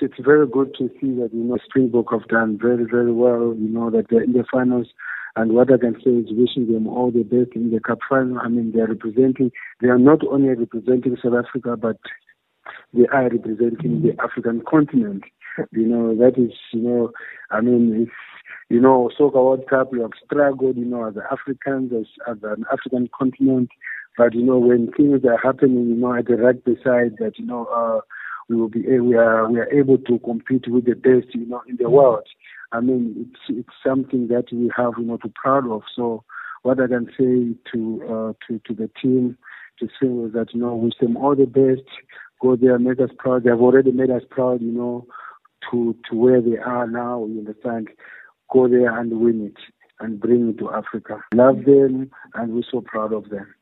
it's very good to see that you know Springbok have done very very well. You know that they're in the finals, and what I can say is wishing them all the best in the cup final. I mean, they are representing. They are not only representing South Africa, but they are representing the African continent. You know that is you know I mean it's you know, Soccer World Cup, we have struggled, you know, as Africans, as, as an African continent. But, you know, when things are happening, you know, at the rugby side, that, you know, uh, we will be, we are, we are able to compete with the best, you know, in the world. I mean, it's, it's something that we have, you know, to proud of. So what I can say to, uh, to, to the team to say is that, you know, we wish them all the best, go there, make us proud. They have already made us proud, you know, to, to where they are now, you understand go there and win it and bring it to Africa. Love them and we're so proud of them.